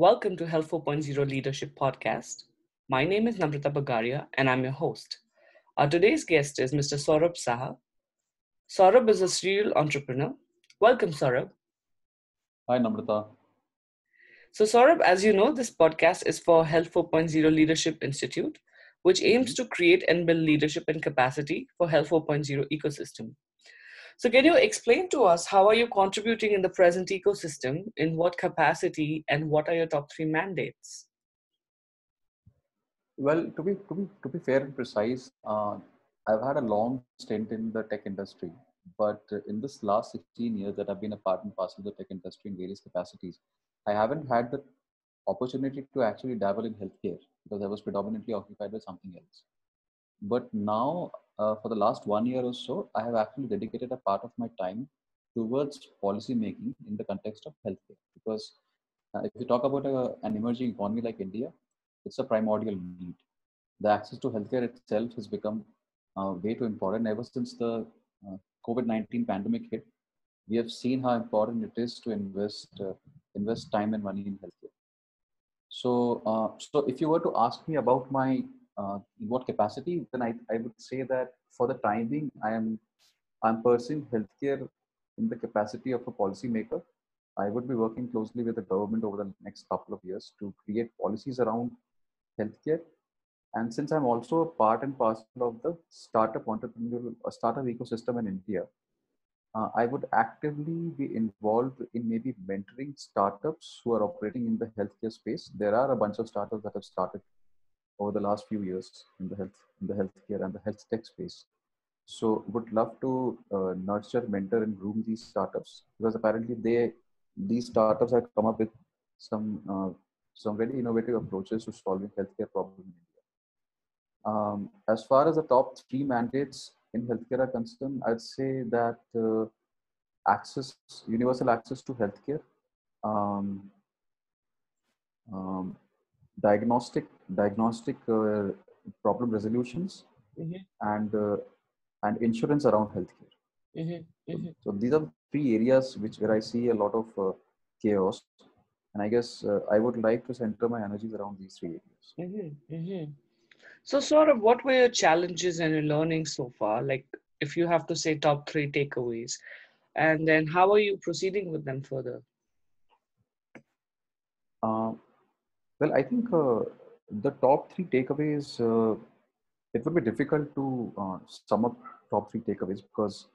Welcome to Health 4.0 Leadership Podcast. My name is Namrata Bagaria and I'm your host. Our today's guest is Mr. Saurabh Saha. Saurabh is a serial entrepreneur. Welcome, Saurabh. Hi, Namrata. So, Saurabh, as you know, this podcast is for Health 4.0 Leadership Institute, which aims mm-hmm. to create and build leadership and capacity for Health 4.0 ecosystem. So, can you explain to us how are you contributing in the present ecosystem, in what capacity, and what are your top three mandates? Well, to be to be to be fair and precise, uh, I've had a long stint in the tech industry, but in this last 16 years that I've been a part and parcel of the tech industry in various capacities, I haven't had the opportunity to actually dabble in healthcare because I was predominantly occupied with something else. But now uh, for the last one year or so, I have actually dedicated a part of my time towards policy making in the context of healthcare. Because uh, if you talk about a, an emerging economy like India, it's a primordial need. The access to healthcare itself has become uh, way too important. Ever since the uh, COVID 19 pandemic hit, we have seen how important it is to invest, uh, invest time and money in healthcare. So, uh, so if you were to ask me about my uh, in what capacity, then I, I would say that for the time being, I am I'm pursuing healthcare in the capacity of a policymaker. I would be working closely with the government over the next couple of years to create policies around healthcare. And since I'm also a part and parcel of the startup entrepreneurial or startup ecosystem in India, uh, I would actively be involved in maybe mentoring startups who are operating in the healthcare space. There are a bunch of startups that have started over the last few years in the health in the healthcare and the health tech space. So would love to uh, nurture, mentor, and groom these startups because apparently they these startups have come up with some uh, some very innovative approaches to solving healthcare problems in India. Um, as far as the top three mandates in healthcare are concerned, I'd say that uh, access, universal access to healthcare, um, um, diagnostic diagnostic uh, problem resolutions mm-hmm. and uh, and insurance around healthcare mm-hmm. Mm-hmm. So, so, these are three areas which where i see a lot of uh, chaos and i guess uh, i would like to center my energies around these three areas mm-hmm. Mm-hmm. so sort of what were your challenges and your learning so far like if you have to say top three takeaways and then how are you proceeding with them further uh, well, I think uh, the top three takeaways, uh, it would be difficult to uh, sum up top three takeaways because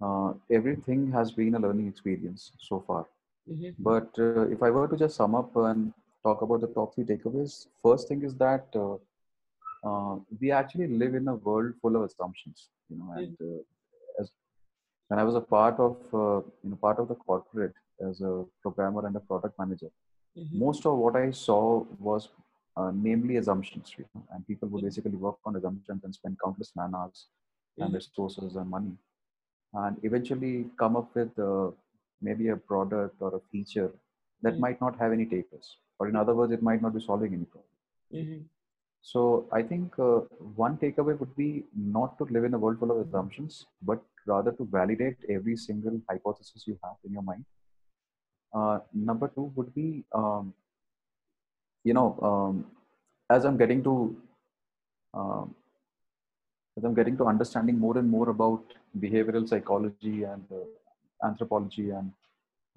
uh, everything has been a learning experience so far. Mm-hmm. But uh, if I were to just sum up and talk about the top three takeaways, first thing is that uh, we actually live in a world full of assumptions, you know, and as when I was a part of, you know, part of the corporate as a programmer and a product manager, mm-hmm. most of what I saw was uh, namely assumptions, you know, and people would mm-hmm. basically work on assumptions and spend countless man hours mm-hmm. and resources and money, and eventually come up with uh, maybe a product or a feature that mm-hmm. might not have any takers, or in other words, it might not be solving any problem. Mm-hmm. So I think uh, one takeaway would be not to live in a world full of assumptions, but rather to validate every single hypothesis you have in your mind uh, number two would be, um, you know, um, as I'm getting to, um, as I'm getting to understanding more and more about behavioral psychology and uh, anthropology and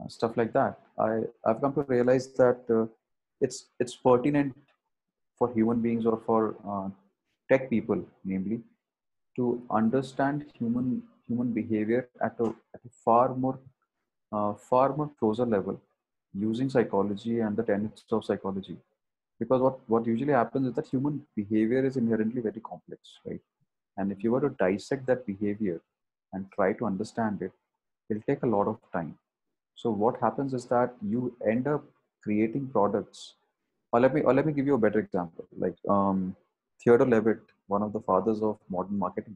uh, stuff like that, I I've come to realize that uh, it's it's pertinent for human beings or for uh, tech people, namely, to understand human human behavior at a, at a far more uh, far more closer level using psychology and the tenets of psychology. Because what, what usually happens is that human behavior is inherently very complex right? And if you were to dissect that behavior and try to understand it it'll take a lot of time. So what happens is that you end up creating products. Or let me or let me give you a better example. Like um, theodore levitt one of the fathers of modern marketing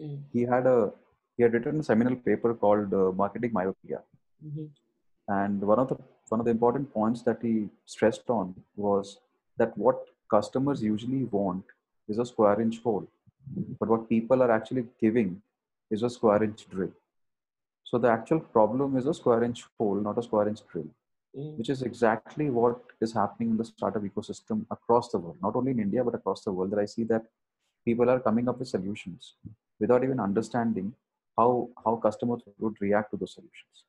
mm. he had a he had written a seminal paper called uh, marketing myopia Mm-hmm. And one of the one of the important points that he stressed on was that what customers usually want is a square inch hole, but what people are actually giving is a square inch drill. So the actual problem is a square inch hole, not a square inch drill. Mm. which is exactly what is happening in the startup ecosystem across the world, not only in India, but across the world. That I see that people are coming up with solutions without even understanding how, how customers would react to those solutions.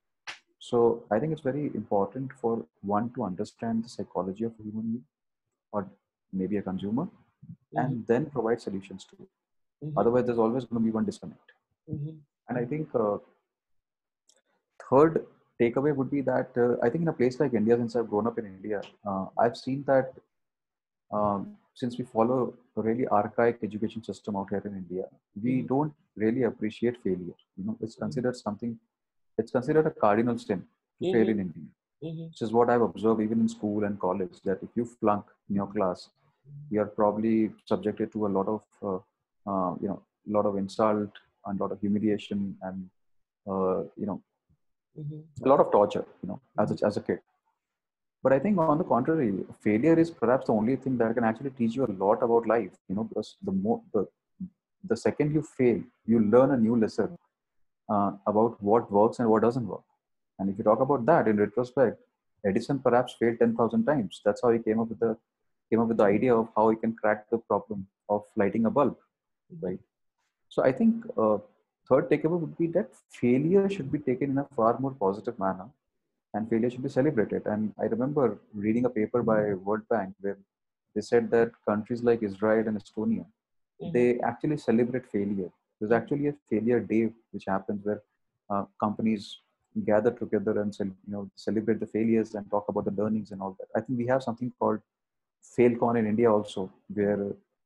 So I think it's very important for one to understand the psychology of a human being or maybe a consumer Mhm. and then provide solutions to it. Mhm. Otherwise, there's always going to be one disconnect. Mhm. And I think uh, third takeaway would be that uh, I think in a place like India, since I've grown up in India, uh, I've seen that um, since we follow a really archaic education system out here in India, we Mhm. don't really appreciate failure. You know, it's Mhm. considered something. It's considered a cardinal sin to fail in India, Mhm. which is what I've observed even in school and college. That if you flunk in your class, you are probably subjected to a lot of, uh, uh, you know, a lot of insult and a lot of humiliation and, uh, you know, Mhm. a lot of torture, you know, as a, as a kid. But I think on the contrary, failure is perhaps the only thing that can actually teach you a lot about life, you know, because the more the the second you fail, you learn a new lesson uh, about what works and what doesn't work. And if you talk about that in retrospect, Edison perhaps failed ten thousand times. That's how he came up with the came up with the idea of how he can crack the problem of lighting a bulb, right? So I think uh, third takeaway would be that failure should be taken in a far more positive manner and failure should be celebrated. And I remember reading a paper by World Bank where they said that countries like Israel and Estonia, they actually celebrate failure. There's actually a failure day which happens where uh, companies gather together and you know celebrate the failures and talk about the learnings and all that. I think we have something called FailCon in India also, where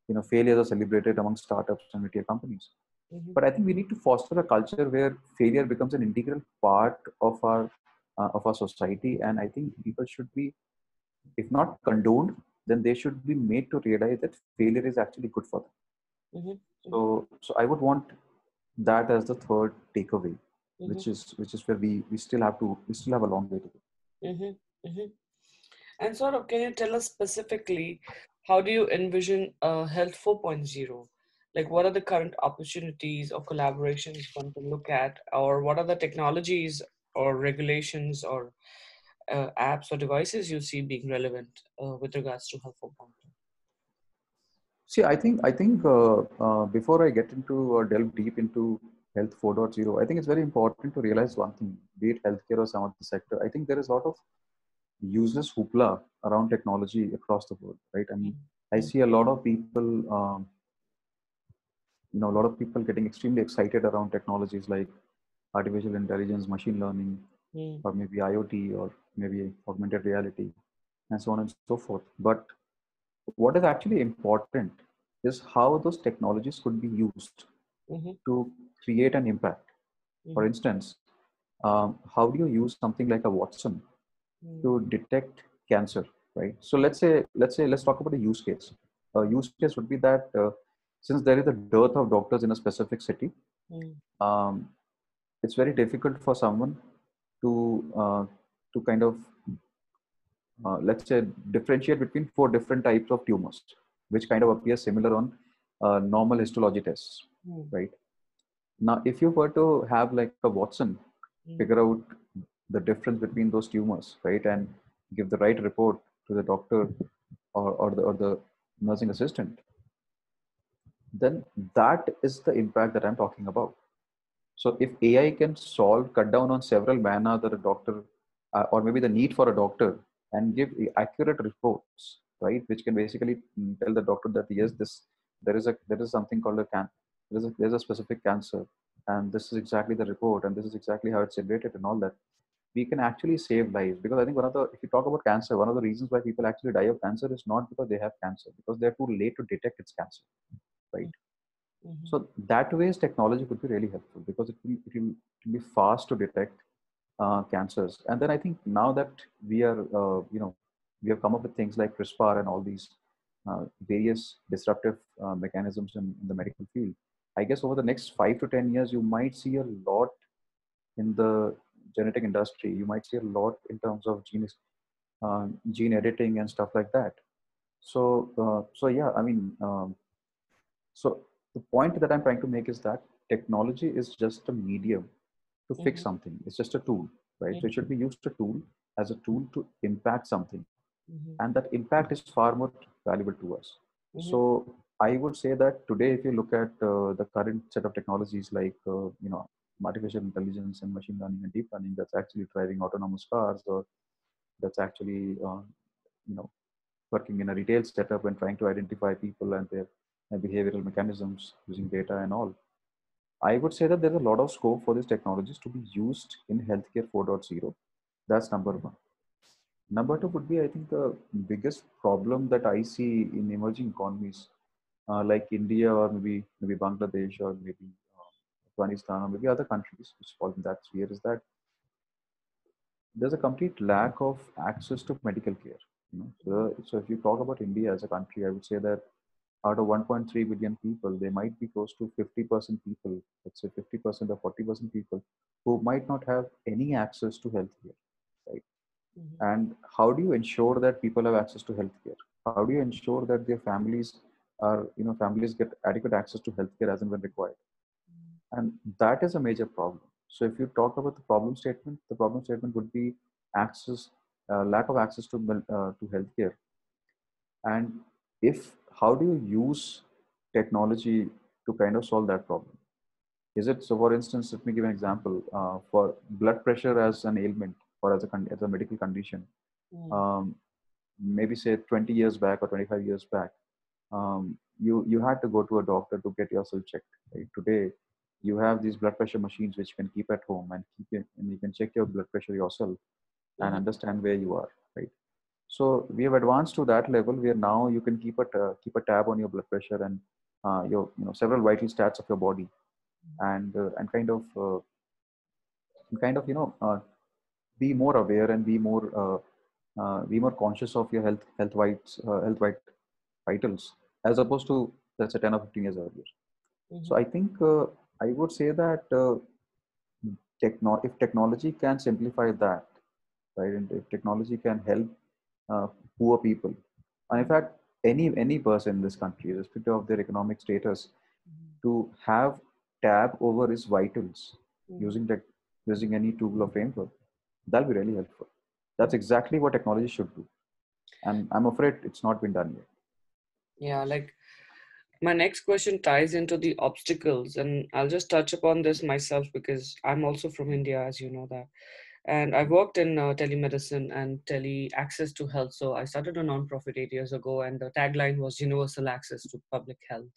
you know failures are celebrated among startups and media companies Mhm. but i think we need to foster a culture where failure becomes an integral part of our uh, of our society and i think people should be if not condoned then they should be made to realize that failure is actually good for them Mhm. So so i would want that as the third takeaway Mhm. which is which is where we we still have to we still have a long way to go Mm-hmm. Mm-hmm. And sort of, can you tell us specifically how do you envision uh, Health 4.0? Like, what are the current opportunities or collaborations one can look at, or what are the technologies or regulations or uh, apps or devices you see being relevant uh, with regards to Health 4.0? See, I think I think uh, uh, before I get into or delve deep into health 4.0, I think it's very important to realize one thing: be it healthcare or some other sector. I think there is a lot of useless hoopla around technology across the world, right? I mean, I see a lot of people, um, you know, a lot of people getting extremely excited around technologies like artificial intelligence, machine learning, Mm, or maybe IoT, or maybe augmented reality, and so on and so forth. But what is actually important is how those technologies could be used mhm, to create an impact. For mhm, instance, um, how do you use something like a Watson mm, to detect cancer, right? So let's say let's say let's talk about a use case. A use case would be that uh, since there is a dearth of doctors in a specific city, mm, um, it's very difficult for someone to uh, to kind of uh, let's say differentiate between four different types of tumors which kind of appear similar on uh, normal histology tests mm, right? Now if you were to have like a watson mm, figure out the difference between those tumors right and give the right report to the doctor or, or the or the nursing assistant then that is the impact that i'm talking about. So if AI can solve, cut down on several man hours that a doctor, uh, or maybe the need for a doctor, and give accurate reports, right, which can basically tell the doctor that yes, this there is a there is something called a can, there's a there's a specific cancer, and this is exactly the report, and this is exactly how it's generated, and all that. We can actually save lives because I think one of the if you talk about cancer, one of the reasons why people actually die of cancer is not because they have cancer, because they're too late to detect it's cancer, right? mhm, So that ways technology could be really helpful because it will, it will, it will be fast to detect uh, cancers. And then I think now that we are, uh, you know, we have come up with things like CRISPR and all these uh, various disruptive uh, mechanisms in, in the medical field. I guess over the next five to 10 years, you might see a lot in the genetic industry. You might see a lot in terms of gene, uh, gene editing and stuff like that. So, uh, so yeah, I mean, um, so the point that I'm trying to make is that technology is just a medium to fix mhm, something. It's just a tool, right? So it should be used a tool as a tool to impact something Mhm. and that impact is far more valuable to us Mhm. so i would say that today if you look at uh, the current set of technologies like uh, you know artificial intelligence and machine learning and deep learning that's actually driving autonomous cars or that's actually uh, you know working in a retail setup and trying to identify people and their, their behavioral mechanisms using data and all i would say that there's a lot of scope for these technologies to be used in healthcare 4.0 that's number one Number two would be, I think, the biggest problem that I see in emerging economies uh, like India or maybe maybe Bangladesh or maybe uh, Afghanistan or maybe other countries which fall in that sphere is that there's a complete lack of access to medical care. You know? so, so if you talk about India as a country, I would say that out of 1.3 billion people, there might be close to 50% people, let's say 50% or 40% people, who might not have any access to healthcare, right? Mhm. and how do you ensure that people have access to healthcare? How do you ensure that their families are you know families get adequate access to healthcare as and when required? And that is a major problem. So if you talk about the problem statement the problem statement would be access uh, lack of access to uh, to healthcare. And if how do you use technology to kind of solve that problem is it so for instance let me give an example uh, for blood pressure as an ailment or as a, as a medical condition Mhm. um, maybe say 20 years back or 25 years back um, you you had to go to a doctor to get yourself checked right? today you have these blood pressure machines which you can keep at home and keep it, and you can check your blood pressure yourself and Mhm. understand where you are so we have advanced to that level where now you can keep a keep a tab on your blood pressure and uh, your you know several vital stats of your body and uh, and kind of uh, and kind of you know uh, be more aware and be more uh, uh, be more conscious of your health health uh, health vit- vitals as opposed to let's say 10 or 15 years earlier Mhm. so i think uh, i would say that uh, techno- if technology can simplify that right and if technology can help uh, poor people and in fact any any person in this country irrespective of their economic status Mhm. to have tab over his vitals Mhm. using tech, using any tool or framework that'll be really helpful that's exactly what technology should do and i'm afraid it's not been done yet Yeah, like my next question ties into the obstacles, and I'll just touch upon this myself because I'm also from India, as you know that. And I've worked in uh, telemedicine and tele access to health. So I started a nonprofit eight years ago, and the tagline was universal access to public health.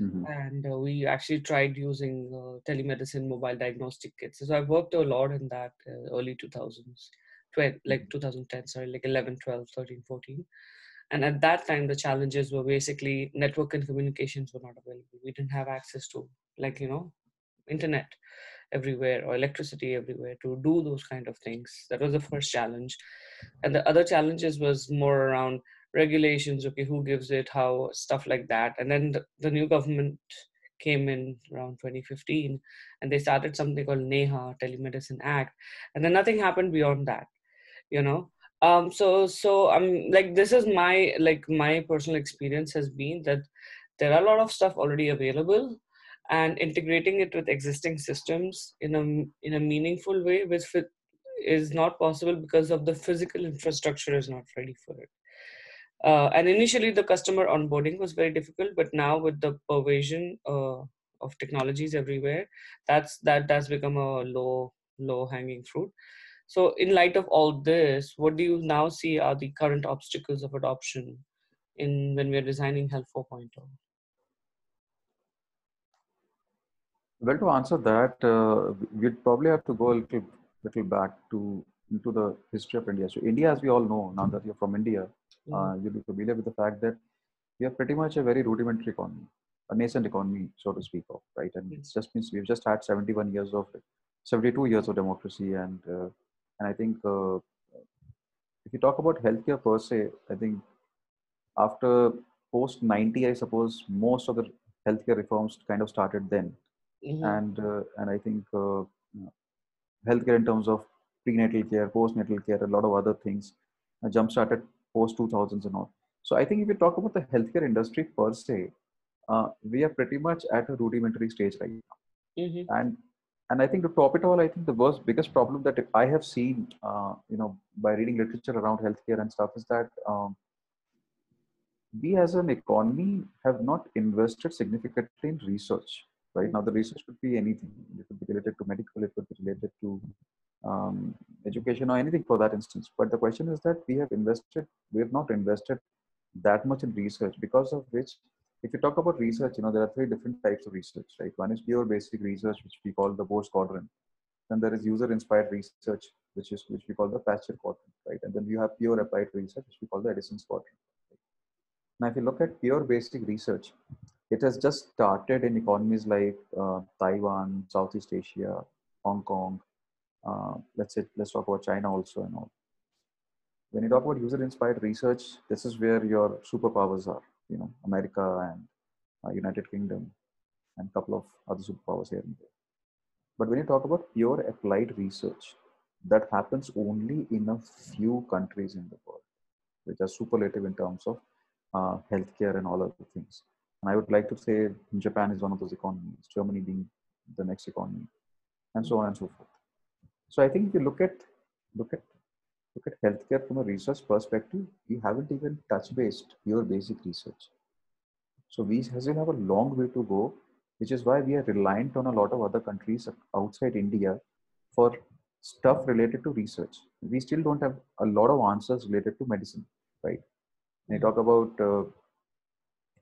Mhm. And uh, we actually tried using uh, telemedicine mobile diagnostic kits. So I worked a lot in that uh, early 2000s, 12, like 2010, sorry, like 11, 12, 13, 14 and at that time the challenges were basically network and communications were not available we didn't have access to like you know internet everywhere or electricity everywhere to do those kind of things. That was the first challenge. And the other challenges was more around regulations okay who gives it how stuff like that. And then the, the new government came in around 2015 and they started something called neha telemedicine act. And then nothing happened beyond that you know? Um so so i'm like this is my like my personal experience has been that there are a lot of stuff already available and integrating it with existing systems in a in a meaningful way fit is not possible because of the physical infrastructure is not ready for it uh, and initially the customer onboarding was very difficult but now with the pervasion uh, of technologies everywhere that's that does become a low low hanging fruit so, in light of all this, what do you now see are the current obstacles of adoption in when we are designing Health 4.0? Well to answer that uh, we'd probably have to go a little little back to into the history of india. So india as we all know now that you're from india uh, you'll be familiar with the fact that we are pretty much a very rudimentary economy, a nascent economy, so to speak of, right? And it's just means we've just had 71 years of, 72 years of democracy, and uh, and I think uh, if you talk about healthcare per se, I think after post 90, I suppose most of the healthcare reforms kind of started then, Mhm. and uh, and I think uh, know, healthcare in terms of prenatal care, postnatal care, a lot of other things, uh, jump started post 2000s and all. So I think if you talk about the healthcare industry per se, uh, we are pretty much at a rudimentary stage right now. Mhm. And and I think to top it all, I think the worst, biggest problem that I have seen, uh, you know, by reading literature around healthcare and stuff, is that um, we as an economy have not invested significantly in research. Right now, the research could be anything. It could be related to medical. It could be related to um, education or anything for that instance. But the question is that we have invested, we have not invested that much in research because of which if you talk about research, you know, there are three different types of research, right? One is pure basic research, which we call the Bohr quadrant. Then there is user-inspired research, which is which we call the Pasteur quadrant, right? And then you have pure applied research, which we call the Edison's quadrant. Now, if you look at pure basic research, it has just started in economies like uh, Taiwan, Southeast Asia, Hong Kong. Uh, let's say let's talk about China also and all. When you talk about user-inspired research, this is where your superpowers are you know America and uh, United Kingdom and a couple of other superpowers here and there. But when you talk about pure applied research, that happens only in a few countries in the world, which are superlative in terms of uh, healthcare and all other things. And I would like to say Japan is one of those economies, Germany being the next economy, and so on and so forth. So I think if you look at look at look at healthcare from a research perspective, we haven't even touch based your basic research. So we still have a long way to go, which is why we are reliant on a lot of other countries outside India for stuff related to research. We still don't have a lot of answers related to medicine, right? When you talk about uh,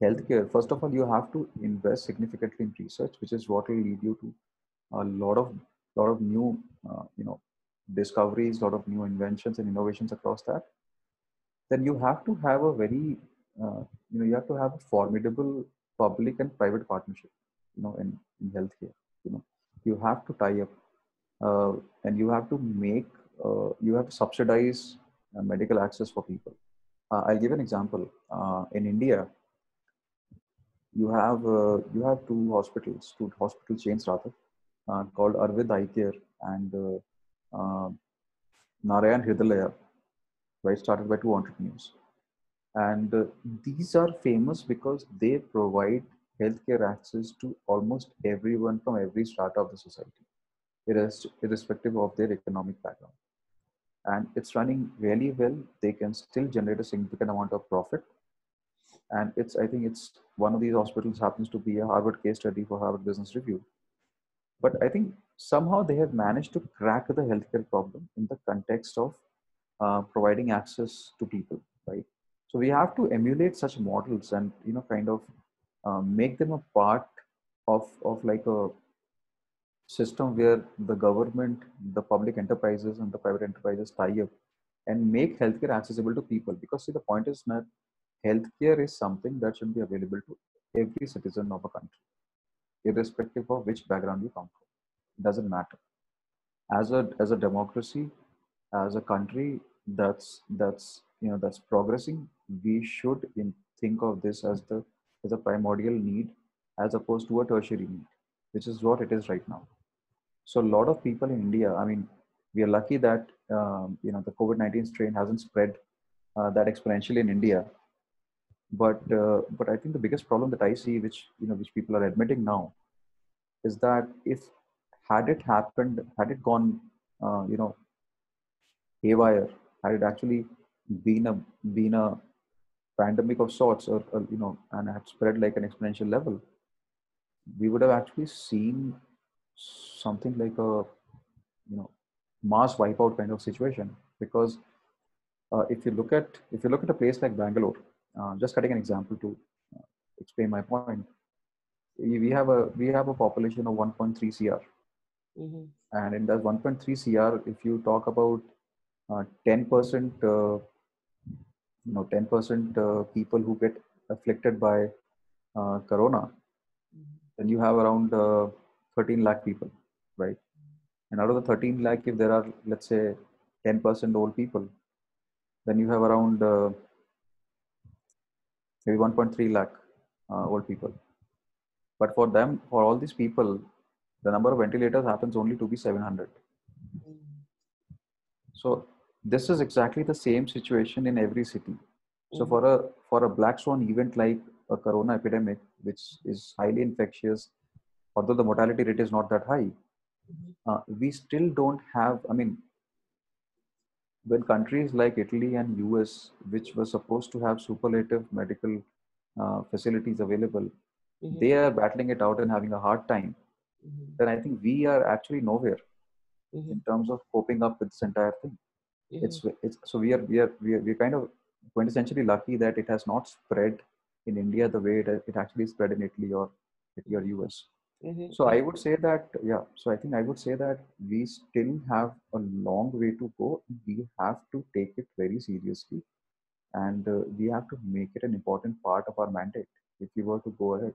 healthcare, first of all, you have to invest significantly in research, which is what will lead you to a lot of lot of new, uh, you know, discoveries, lot of new inventions and innovations across that, then you have to have a very, uh, you know, you have to have a formidable public and private partnership, you know, in, in healthcare. You know, you have to tie up uh, and you have to make, uh, you have to subsidize uh, medical access for people. Uh, I'll give an example. Uh, in India, you have you have two hospitals, two hospital chains rather, called Aravind Eye Care and uh, Narayan Hrudayalaya, right, started by two entrepreneurs. And uh, these are famous because they provide healthcare access to almost everyone from every strata of the society, irrespective of their economic background. And it's running really well. They can still generate a significant amount of profit. And it's, I think it's one of these hospitals happens to be a Harvard case study for Harvard Business Review. But I think somehow they have managed to crack the healthcare problem in the context of uh, providing access to people right so we have to emulate such models and you know kind of uh, make them a part of of like a system where the government the public enterprises and the private enterprises tie up and make healthcare accessible to people because see the point is that healthcare is something that should be available to every citizen of a country irrespective of which background you come from. It doesn't matter. As a as a democracy as a country that's that's you know that's progressing we should in, think of this as the as a primordial need as opposed to a tertiary need which is what it is right now. So a lot of people in india i mean we are lucky that um, you know the covid-19 strain hasn't spread uh, that exponentially in india but uh, but i think the biggest problem that i see which you know which people are admitting now is that if had it happened, had it gone, uh, you know, haywire, had it actually been a been a pandemic of sorts, or, or you know, and had spread like an exponential level, we would have actually seen something like a, you know, mass wipeout kind of situation. Because uh, if you look at if you look at a place like Bangalore, uh, just cutting an example to uh, explain my point, we have a we have a population of 1.3 cr Mm-hmm. And in that 1.3 CR, if you talk about uh, 10%, uh, you know, 10% uh, people who get afflicted by uh, corona, mm-hmm. then you have around uh, 13 lakh people, right? And out of the 13 lakh, if there are, let's say, 10% old people, then you have around uh, maybe 1.3 lakh old people. But for them, for all these people, the number of ventilators happens only to be 700 so this is exactly the same situation in every city so for a for a black swan event like a corona epidemic which is highly infectious although the mortality rate is not that high uh, we still don't have i mean when countries like italy and us which were supposed to have superlative medical uh, facilities available Mhm. they are battling it out and having a hard time Mhm. then i think we are actually nowhere Mhm. in terms of coping up with this entire thing Mhm. it's it's so we are we are we are we're kind of quintessentially lucky that it has not spread in india the way it, it actually spread in italy or italy or us Mhm. so i would say that yeah so i think i would say that we still have a long way to go we have to take it very seriously and uh, we have to make it an important part of our mandate if we were to go ahead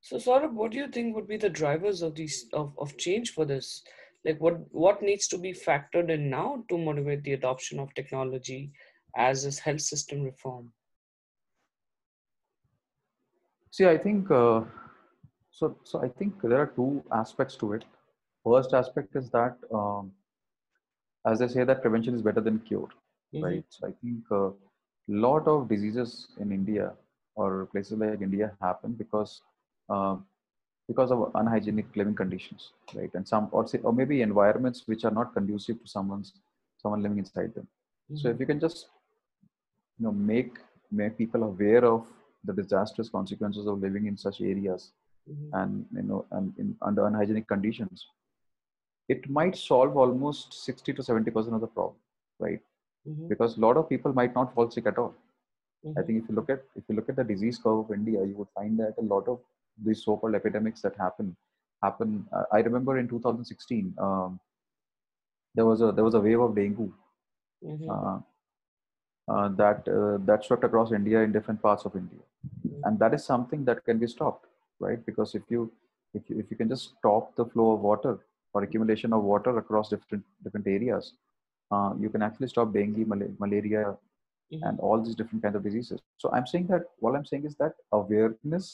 So, Saurabh, what do you think would be the drivers of these of, of change for this? Like, what what needs to be factored in now to motivate the adoption of technology as this health system reform? See i think uh, so so i think there are two aspects to it first aspect is that um, as they say that prevention is better than cure Mhm. right so i think a lot of diseases in india or places like india happen because uh, because of unhygienic living conditions right and some or say or maybe environments which are not conducive to someone's someone living inside them so Mhm. if you can just you know make make people aware of the disastrous consequences of living in such areas Mhm. and you know and in under unhygienic conditions it might solve almost 60 to 70 percent of the problem right Mhm. because a lot of people might not fall sick at all I Mhm. think if you look at if you look at the disease curve of India, you would find that a lot of these so-called epidemics that happen happen. Uh, I remember in 2016 um, there was a there was a wave of dengue Mhm. uh, uh, that uh, that swept across India in different parts of India, and that is something that can be stopped, right? Because if you if you if you can just stop the flow of water or accumulation of water across different different areas, uh, you can actually stop dengue, mal- malaria, Mhm. and all these different kinds of diseases. So I'm saying that what I'm saying is that awareness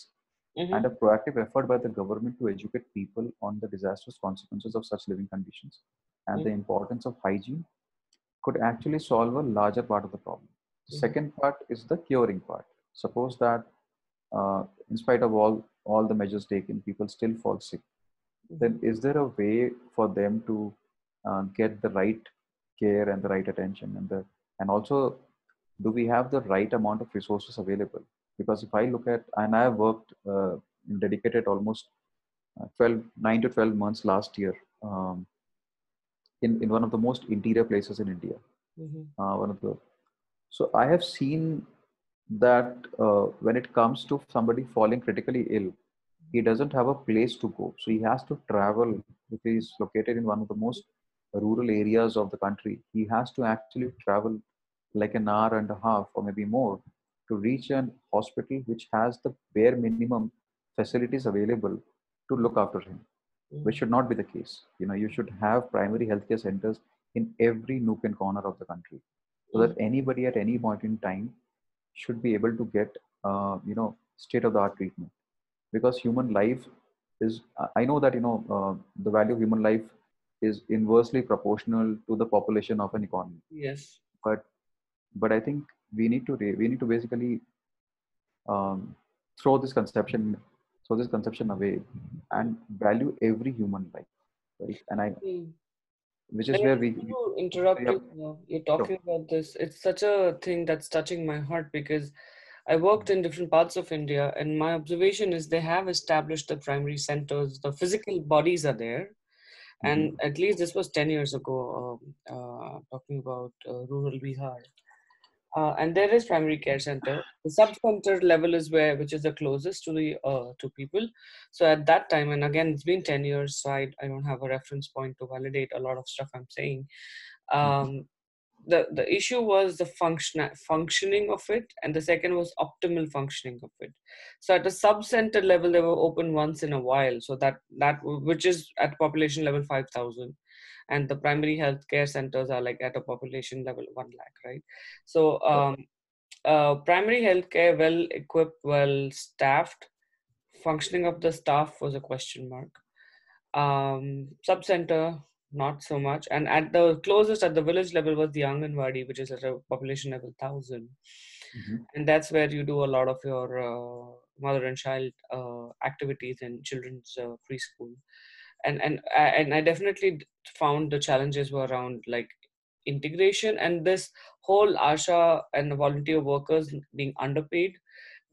Mhm. and a proactive effort by the government to educate people on the disastrous consequences of such living conditions and the Mhm. importance of hygiene could actually solve a larger part of the problem. The Mhm. second part is the curing part. Suppose that uh, in spite of all all the measures taken, people still fall sick. Then is there a way for them to uh, get the right care and the right attention and the and also do we have the right amount of resources available because if i look at and i have worked uh, dedicated almost uh, 12 9 to 12 months last year um, in, in one of the most interior places in india. Mhm. uh, one of the so i have seen that uh, when it comes to somebody falling critically ill he doesn't have a place to go. So he has to travel if he is located in one of the most rural areas of the country. He has to actually travel like an hour and a half or maybe more to reach an hospital which has the bare minimum facilities available to look after him which should not be the case. You know you should have primary healthcare centers in every nook and corner of the country so that anybody at any point in time should be able to get uh, you know state of the art treatment. Because human life is i know that you know uh, the value of human life is inversely proportional to the population of an economy. Yes. but but i think we need to re- we need to basically um, throw this conception throw this conception away and value every human life right and i Mm. which is I where we, to interrupt yeah, you. now. You're sure. talking about this. It's such a thing that's touching my heart because I worked in different parts of India, and my observation is they have established the primary centers. The physical bodies are there, and Mhm. at least this was 10 years ago, um, uh, talking about uh, rural Bihar. Uh, and there is primary care center. The sub-center level is where, which is the closest to the uh, to people. So at that time, and again, it's been 10 years, so I, I don't have a reference point to validate a lot of stuff I'm saying. Um, the the issue was the function functioning of it and the second was optimal functioning of it so at the sub center level they were open once in a while so that that which is at population level 5000 and the primary health care centers are like at a population level 1 lakh right? So um, uh, primary healthcare well equipped well staffed functioning of the staff was a question mark. Um, sub center not so much. And at the closest at the village level was the Anganwadi, which is at a population level 1000 Mhm. and that's where you do a lot of your uh, mother and child uh, activities and children's uh, preschool and and I, and I definitely found the challenges were around like integration and this whole asha and the volunteer workers being underpaid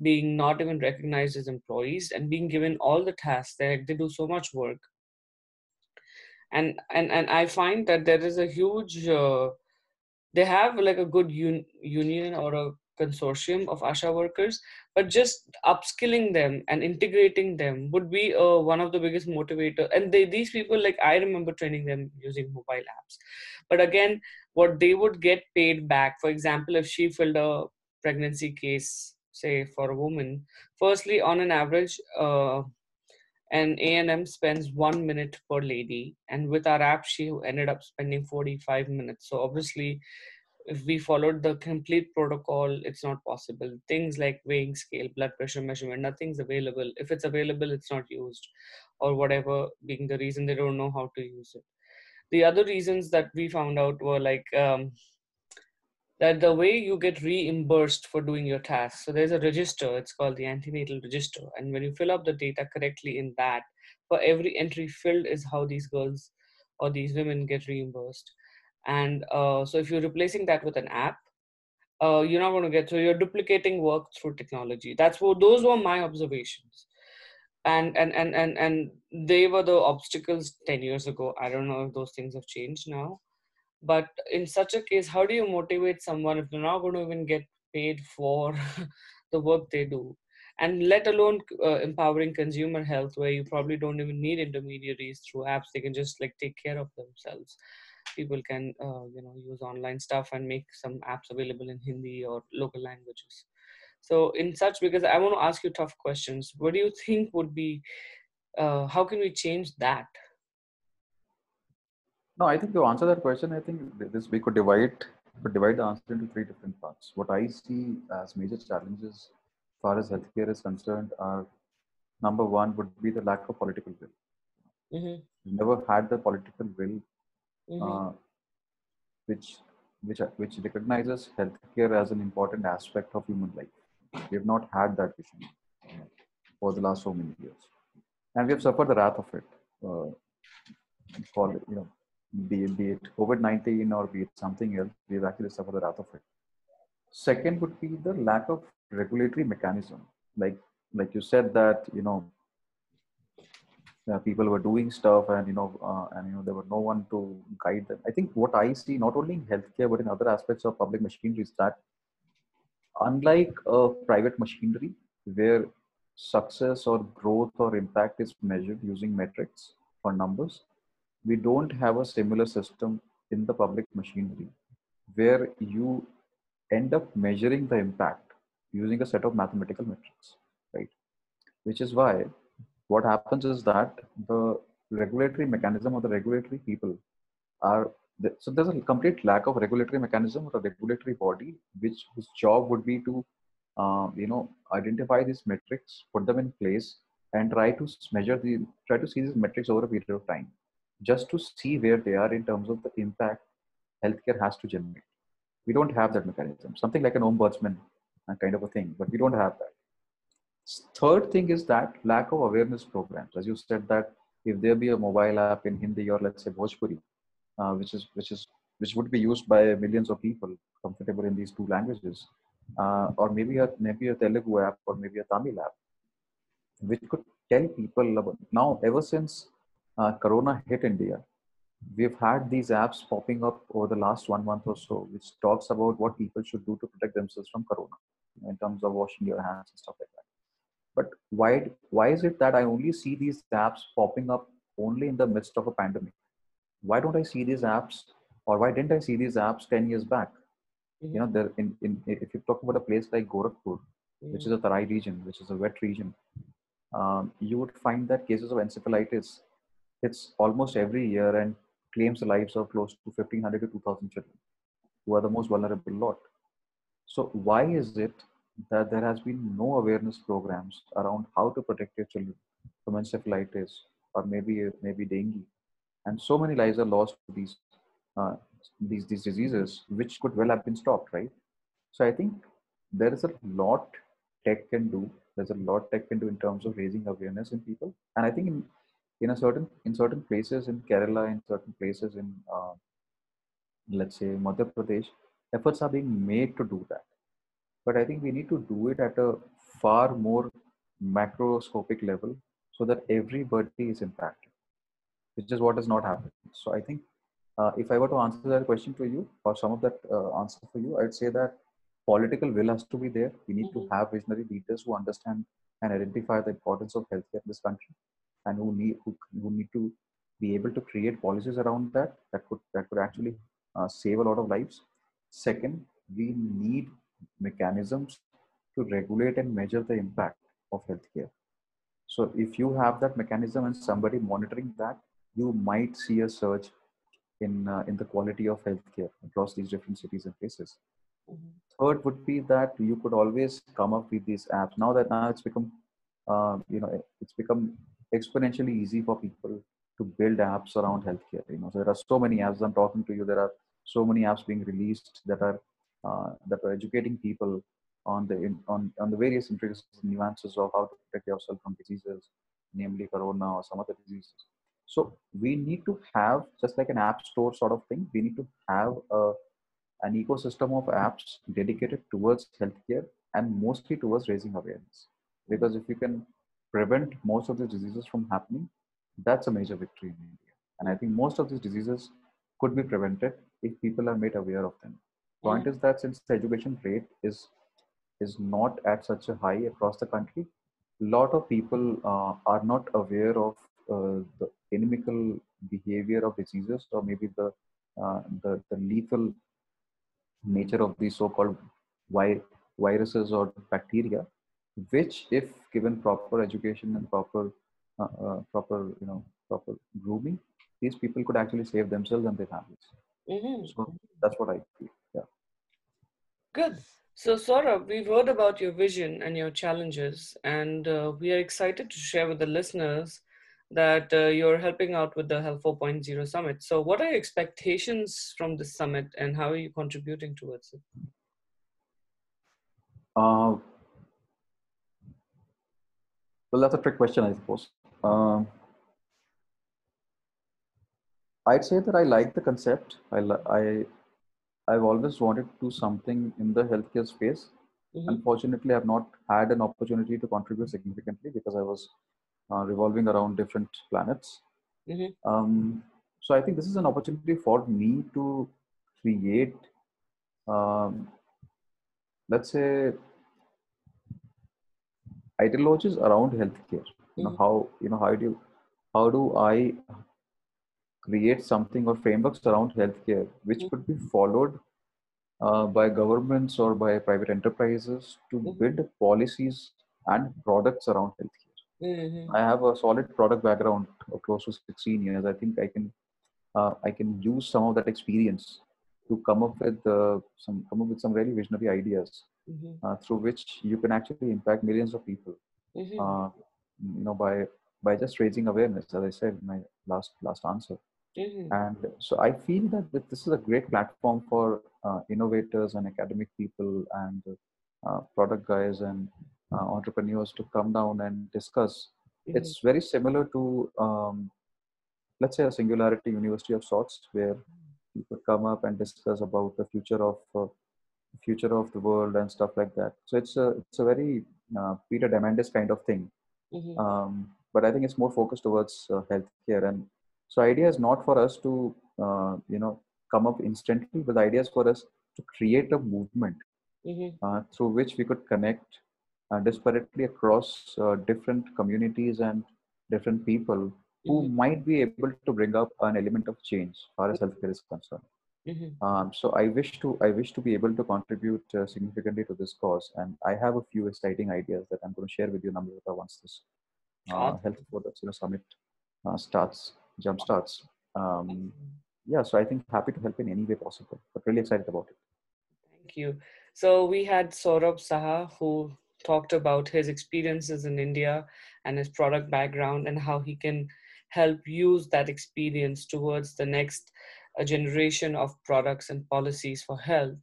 being not even recognized as employees and being given all the tasks they, they do so much work. And and and i find that there is a huge uh, they have like a good un- union or a consortium of asha workers but just upskilling them and integrating them would be uh, one of the biggest motivator and they, these people like i remember training them using mobile apps but again what they would get paid back for example if she filled a pregnancy case say for a woman firstly on an average uh, and ANM spends one minute per lady, and with our app, she ended up spending 45 minutes. So obviously, if we followed the complete protocol, it's not possible. Things like weighing scale, blood pressure measurement, nothing's available. If it's available, it's not used, or whatever being the reason they don't know how to use it. The other reasons that we found out were like um, that the way you get reimbursed for doing your task. So there's a register, it's called the antenatal register. And when you fill up the data correctly in that, for every entry filled is how these girls or these women get reimbursed. And uh, so if you're replacing that with an app, uh, you're not going to get so you're duplicating work through technology. That's what those were my observations. And and and and and they were the obstacles 10 years ago. I don't know if those things have changed now but in such a case how do you motivate someone if they're not going to even get paid for the work they do and let alone uh, empowering consumer health where you probably don't even need intermediaries through apps they can just like take care of themselves people can uh, you know use online stuff and make some apps available in hindi or local languages so in such because i want to ask you tough questions what do you think would be uh, how can we change that No, I think to answer that question, I think this we could divide could divide the answer into three different parts. What I see as major challenges, as far as healthcare is concerned, are number one would be the lack of political will. mm-hmm, We never had the political will, mm-hmm, uh, which which which recognizes healthcare as an important aspect of human life. We have not had that vision uh, for the last so many years, and we have suffered the wrath of it. Uh, it, you know, be be it COVID 19 or be it something else, we've actually suffered the wrath of it. Second would be the lack of regulatory mechanism. Like like you said that, you know, uh, people were doing stuff and you know uh, and you know there were no one to guide them. I think what I see not only in healthcare but in other aspects of public machinery is that unlike a private machinery where success or growth or impact is measured using metrics or numbers we don't have a similar system in the public machinery where you end up measuring the impact using a set of mathematical metrics right which is why what happens is that the regulatory mechanism or the regulatory people are so there's a complete lack of regulatory mechanism or a regulatory body which whose job would be to uh, you know identify these metrics put them in place and try to measure the try to see these metrics over a period of time just to see where they are in terms of the impact healthcare has to generate. We don't have that mechanism. Something like an ombudsman uh, kind of a thing but we don't have that third thing is that lack of awareness programs. As you said that if there be a mobile app in hindi or let's say bhojpuri uh, which is which is which would be used by millions of people comfortable in these two languages uh, or maybe a maybe a telugu app or maybe a tamil app which could tell people about now ever since uh, corona hit india we've had these apps popping up over the last one month or so which talks about what people should do to protect themselves from corona in terms of washing your hands and stuff like that but why why is it that i only see these apps popping up only in the midst of a pandemic? Why don't i see these apps or why didn't i see these apps 10 years back? You know there in, in if you talk about a place like gorakhpur which is a tarai region which is a wet region um, you would find that cases of encephalitis hits almost every year and claims the lives of close to 1500 to 2000 children who are the most vulnerable lot. So why is it that there has been no awareness programs around how to protect your children from encephalitis or maybe maybe dengue. And so many lives are lost to these uh, these these diseases which could well have been stopped right? So i think there is a lot tech can do. There's a lot tech can do in terms of raising awareness in people. And i think in in a certain in certain places in kerala in certain places in uh, let's say madhya pradesh efforts are being made to do that but i think we need to do it at a far more macroscopic level so that everybody is impacted which is what has not happened so i think uh, if i were to answer that question to you or some of that uh, answer for you i'd say that political will has to be there. We need mm-hmm. to have visionary leaders who understand and identify the importance of healthcare in this country, and who need who, who need to be able to create policies around that that could that could actually uh, save a lot of lives. Second, we need mechanisms to regulate and measure the impact of healthcare. So if you have that mechanism and somebody monitoring that, you might see a surge in uh, in the quality of healthcare across these different cities and places. Mm-hmm. Third would be that you could always come up with these apps. Now that now it's become, uh, you know, it's become exponentially easy for people to build apps around healthcare. You know, so there are so many apps. I'm talking to you. There are so many apps being released that are Uh, that are educating people on the on on the various intricacies nuances of how to protect yourself from diseases, namely corona or some other diseases. So we need to have just like an app store sort of thing. We need to have a an ecosystem of apps dedicated towards healthcare and mostly towards raising awareness. Because if you can prevent most of these diseases from happening, that's a major victory in India. And I think most of these diseases could be prevented if people are made aware of them. Point is that since the education rate is is not at such a high across the country, a lot of people uh, are not aware of uh, the inimical behavior of diseases or maybe the uh, the, the lethal nature of these so-called vi- viruses or bacteria, which, if given proper education and proper uh, uh, proper you know proper grooming, these people could actually save themselves and their families. Mm-hmm. So that's what I feel. Yeah. Good. So, Saurabh, we've heard about your vision and your challenges, and uh, we are excited to share with the listeners that uh, you're helping out with the Health 4.0 Summit. So, what are your expectations from this summit and how are you contributing towards it? Uh, well, that's a trick question, I suppose. Uh, I'd say that I like the concept. I, I, I've always wanted to do something in the healthcare space. Mm-hmm. Unfortunately, I've not had an opportunity to contribute significantly because I was uh, revolving around different planets. Mm-hmm. Um, so I think this is an opportunity for me to create, um, let's say, ideologies around healthcare. Mm-hmm. You know mm-hmm. how you know how do you, how do I create something or frameworks around healthcare which mm-hmm. could be followed uh, by governments or by private enterprises to mm-hmm. build policies and products around healthcare. Mm-hmm. I have a solid product background of close to 16 years. I think I can uh, I can use some of that experience to come up with uh, some come up with some very visionary ideas mm-hmm. uh, through which you can actually impact millions of people. Mm-hmm. Uh, you know by by just raising awareness, as I said in my last last answer. Mm-hmm. And so I feel that this is a great platform for uh, innovators and academic people and uh, product guys and uh, entrepreneurs to come down and discuss. Mm-hmm. It's very similar to, um, let's say, a singularity university of sorts, where people come up and discuss about the future of uh, future of the world and stuff like that. So it's a it's a very uh, Peter Diamandis kind of thing. Mm-hmm. Um, but I think it's more focused towards uh, healthcare. And so idea is not for us to uh, you know come up instantly, but the idea is for us to create a movement mm-hmm. uh, through which we could connect uh, disparately across uh, different communities and different people who mm-hmm. might be able to bring up an element of change as far as healthcare is concerned. Mm-hmm. Um, so I wish to I wish to be able to contribute uh, significantly to this cause, and I have a few exciting ideas that I'm going to share with you, Namrata, once this uh, Health for the know, Summit uh, starts, jump starts. Um, yeah, so I think happy to help in any way possible, but really excited about it. Thank you. So we had Saurabh Saha, who talked about his experiences in India and his product background and how he can help use that experience towards the next uh, generation of products and policies for health.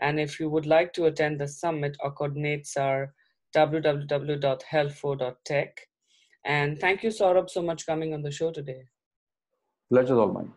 And if you would like to attend the summit, our coordinates are www.health4.tech. And thank you, Saurabh, so much coming on the show today. Pleasure all mine.